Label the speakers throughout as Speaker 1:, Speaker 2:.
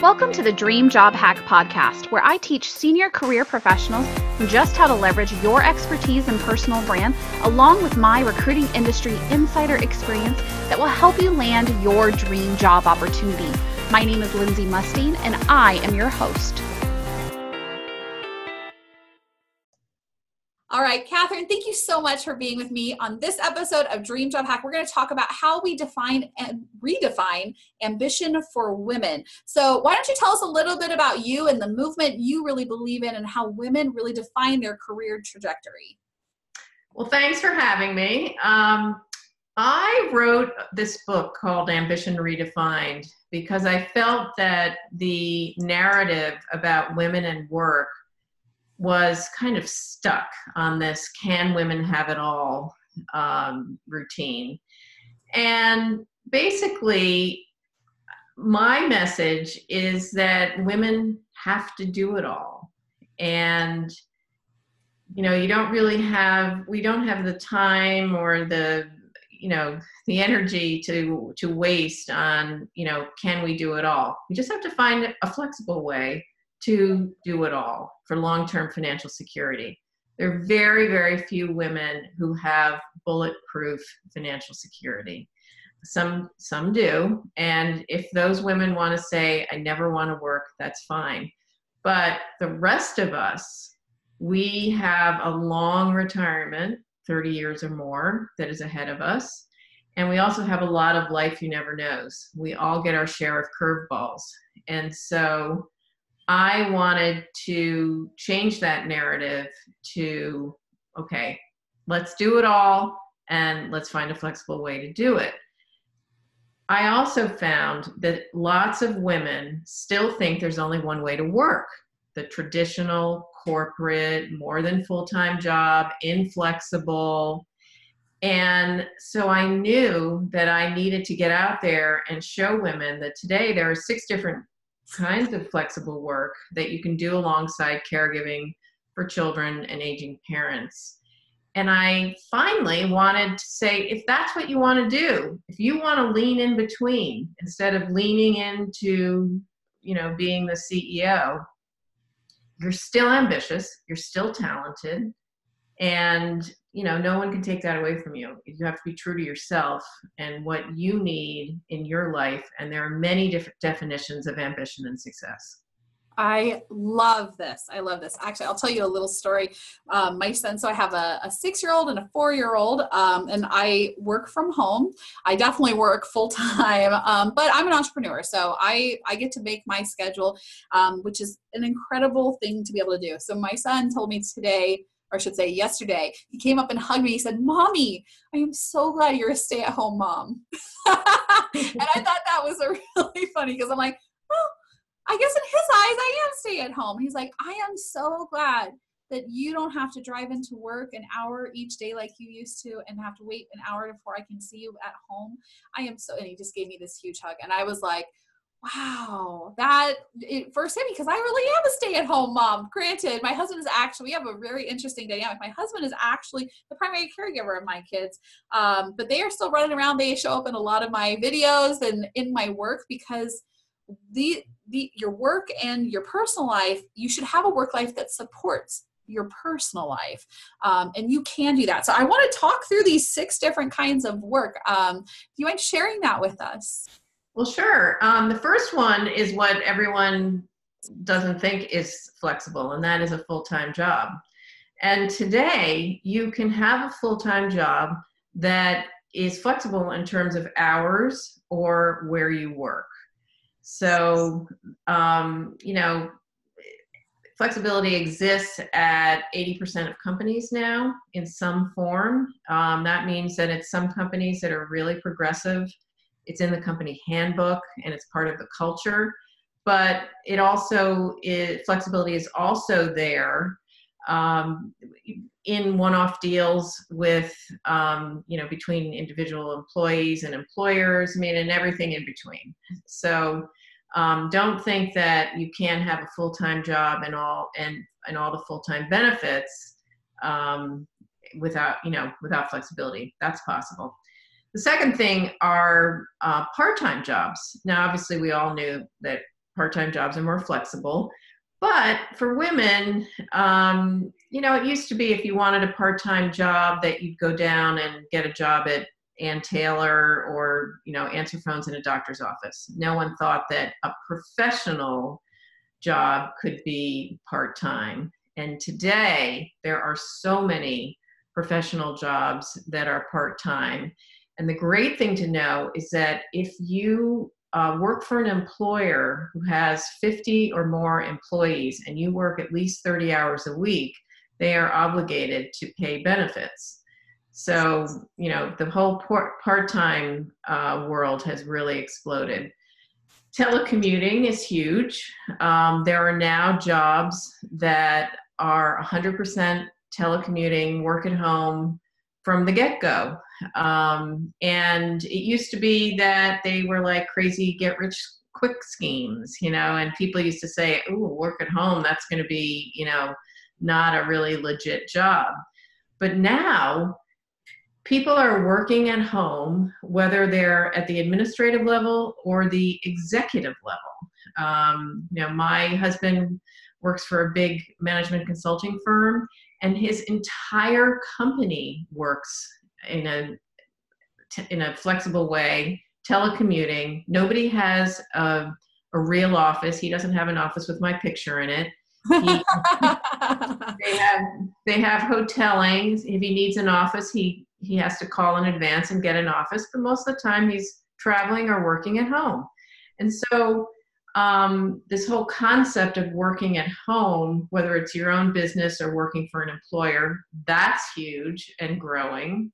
Speaker 1: Welcome to the Dream Job Hack podcast, where I teach senior career professionals just how to leverage your expertise and personal brand, along with my recruiting industry insider experience that will help you land your dream job opportunity. My name is Lindsay Mustain, and I am your host. All right, Kathryn, thank you so much for being with me on this episode of Dream Job Hack. We're going to talk about how we define and redefine ambition for women. So, why don't you tell us a little bit about you and the movement you really believe in and how women really define their career trajectory?
Speaker 2: Well, thanks for having me. Um, I wrote this book called Ambition Redefined because I felt that the narrative about women and work was kind of stuck on this can women have it all um, routine. And basically, my message is that women have to do it all. And you know, you don't really have we don't have the time or the you know the energy to to waste on you know can we do it all we just have to find a flexible way to do it all for long term financial security. There are very, very few women who have bulletproof financial security. Some, some do. And if those women want to say, I never want to work, that's fine. But the rest of us, we have a long retirement, 30 years or more, that is ahead of us. And we also have a lot of life you never knows. We all get our share of curveballs. And so I wanted to change that narrative to, okay, let's do it all and let's find a flexible way to do it. I also found that lots of women still think there's only one way to work the traditional corporate, more than full time job, inflexible. And so I knew that I needed to get out there and show women that today there are six different kinds of flexible work that you can do alongside caregiving for children and aging parents. And I finally wanted to say if that's what you want to do, if you want to lean in between instead of leaning into, you know, being the CEO, you're still ambitious, you're still talented, and you know no one can take that away from you you have to be true to yourself and what you need in your life and there are many different definitions of ambition and success
Speaker 1: I love this. I love this. Actually, I'll tell you a little story. Um, my son, so I have a, a six year old and a four year old, um, and I work from home. I definitely work full time, um, but I'm an entrepreneur. So I, I get to make my schedule, um, which is an incredible thing to be able to do. So my son told me today, or I should say yesterday, he came up and hugged me. He said, Mommy, I am so glad you're a stay at home mom. and I thought that was a really funny because I'm like, well, I guess in his eyes, I am stay at home. He's like, I am so glad that you don't have to drive into work an hour each day like you used to and have to wait an hour before I can see you at home. I am so, and he just gave me this huge hug. And I was like, wow, that it first hit me because I really am a stay at home mom. Granted, my husband is actually, we have a very interesting dynamic. My husband is actually the primary caregiver of my kids, um, but they are still running around. They show up in a lot of my videos and in my work because the, the your work and your personal life, you should have a work life that supports your personal life um, and you can do that so i want to talk through these six different kinds of work um, do you mind sharing that with us
Speaker 2: well, sure. Um, the first one is what everyone doesn't think is flexible, and that is a full time job. And today, you can have a full time job that is flexible in terms of hours or where you work. So, um, you know, flexibility exists at 80% of companies now in some form. Um, that means that it's some companies that are really progressive it's in the company handbook and it's part of the culture but it also is flexibility is also there um, in one-off deals with um, you know between individual employees and employers i mean and everything in between. So um, don't think that you can have a full-time job and all and and all the full-time benefits um, without you know without flexibility. That's possible the second thing are uh, part time jobs. Now, obviously, we all knew that part-time jobs are more flexible but for women um, you know it used to be if you wanted a part-time job that you'd go down and get a job at Ann Taylor or you know answer phones in a doctor's office. No one thought that a professional job could be part-time. And today there are so many professional jobs that are part-time and the great thing to know is that if you uh, work for an employer who has 50 or more employees and you work at least 30 hours a week, they are obligated to pay benefits. So, you know, the whole part time uh, world has really exploded. Telecommuting is huge. Um, there are now jobs that are 100% telecommuting, work at home from the get go. Um, and it used to be that they were like crazy get rich quick schemes, you know, and people used to say, oh, work at home, that's going to be, you know, not a really legit job. But now, people are working at home, whether they're at the administrative level or the executive level. Um, you know, my husband works for a big management consulting firm, and his entire company works in a in a flexible way telecommuting. Nobody has a, a real office. He doesn't have an office with my picture in it. He, they have they have hoteling. If he needs an office he he has to call in advance and get an office. But most of the time he's traveling or working at home. And so um, this whole concept of working at home, whether it's your own business or working for an employer, that's huge and growing.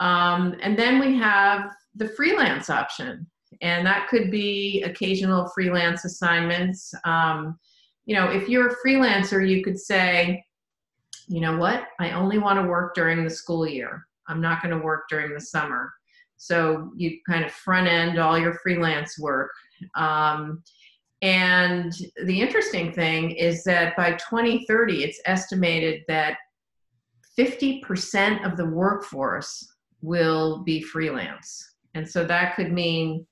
Speaker 2: Um, and then we have the freelance option, and that could be occasional freelance assignments. Um, you know, if you're a freelancer, you could say, you know what, I only want to work during the school year. I'm not going to work during the summer. So you kind of front end all your freelance work. Um, and the interesting thing is that by 2030, it's estimated that 50% of the workforce will be freelance. And so that could mean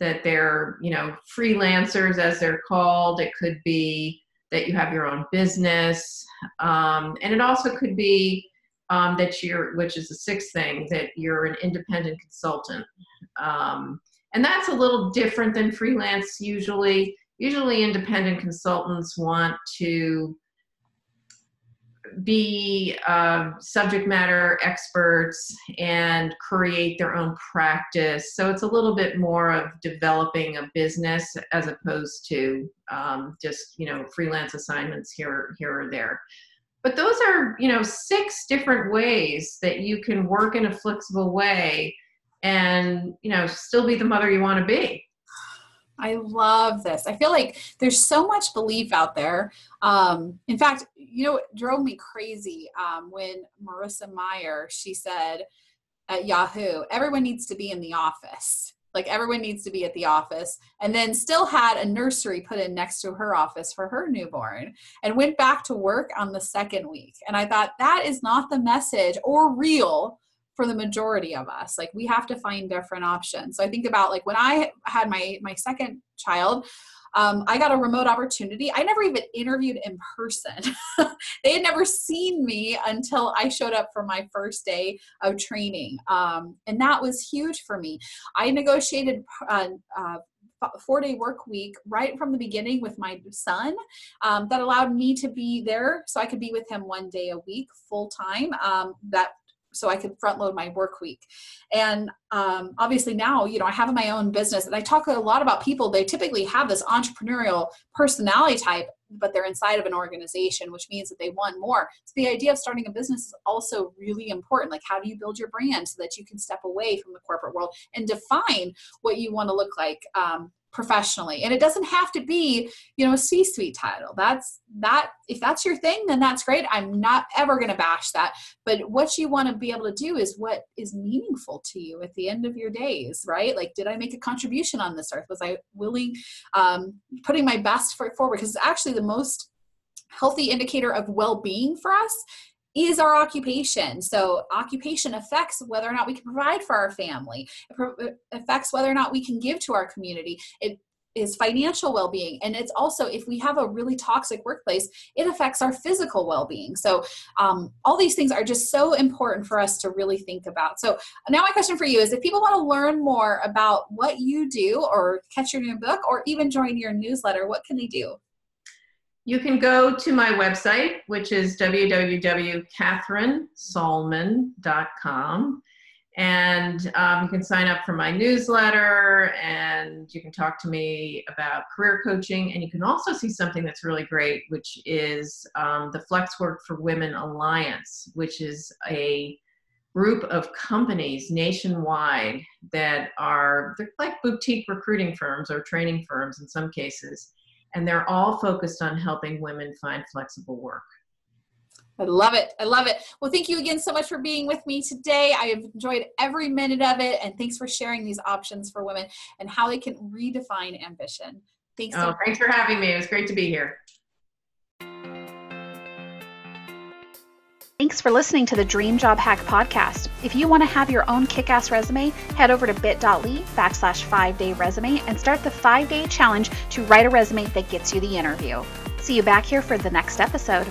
Speaker 2: that they're, you know, freelancers as they're called. It could be that you have your own business. Um, and it also could be um, that you're, which is the sixth thing, that you're an independent consultant. Um, and that's a little different than freelance usually. Usually, independent consultants want to be uh, subject matter experts and create their own practice. So it's a little bit more of developing a business as opposed to um, just you know freelance assignments here here or there. But those are you know six different ways that you can work in a flexible way and you know still be the mother you want to be.
Speaker 1: I love this. I feel like there's so much belief out there. Um, in fact, you know, it drove me crazy um, when Marissa Mayer she said at Yahoo, everyone needs to be in the office. Like everyone needs to be at the office, and then still had a nursery put in next to her office for her newborn, and went back to work on the second week. And I thought that is not the message or real for the majority of us like we have to find different options so i think about like when i had my my second child um, I got a remote opportunity. I never even interviewed in person. they had never seen me until I showed up for my first day of training. Um, and that was huge for me. I negotiated uh, uh, four day work week right from the beginning with my son um, that allowed me to be there so i could be with him one day a week full time um, that so I could front load my work week. And um, obviously now, you know, I have my own business and I talk a lot about people, they typically have this entrepreneurial personality type, but they're inside of an organization, which means that they want more. So the idea of starting a business is also really important. Like how do you build your brand so that you can step away from the corporate world and define what you want to look like um, professionally. And it doesn't have to be you know a c suite title. That's that if that's your thing then that's great. I'm not ever going to bash that. But what you want to be able to do is what is meaningful to you at the end of your days right? Like did i make a contribution on this earth? Was i willing um, putting my best foot forward? Because it's actually the most healthy indicator of well-being for us is our occupation. So, occupation affects whether or not we can provide for our family, it affects whether or not we can give to our community. It is financial well-being. And it's also if we have a really toxic workplace it affects our physical well-being. So um, all these things are just so important for us to really think about. So now my question for you is if people want to learn more about what you do or catch your new book or even join your newsletter what can they do
Speaker 2: you can go to my website, which is www.kathrynsollmann.com. And um, you can sign up for my newsletter and you can talk to me about career coaching. And you can also see something that's really great, which is um, the Flex Work for Women Alliance, which is a group of companies nationwide that are they're like boutique recruiting firms or training firms in some cases and they're all focused on helping women find flexible work
Speaker 1: I love it. I love it. Well, thank you again so much for being with me today. I have enjoyed every minute of it. And thanks for sharing these options for women and how they can redefine ambition. Thanks.
Speaker 2: Oh, so thanks for having me. It was great to be here.
Speaker 3: Thanks for listening to the Dream Job Hack podcast. If you want to have your own kick ass resume, head over to bit.ly backslash five day resume and start the five day challenge to write a resume that gets you the interview. See you back here for the next episode.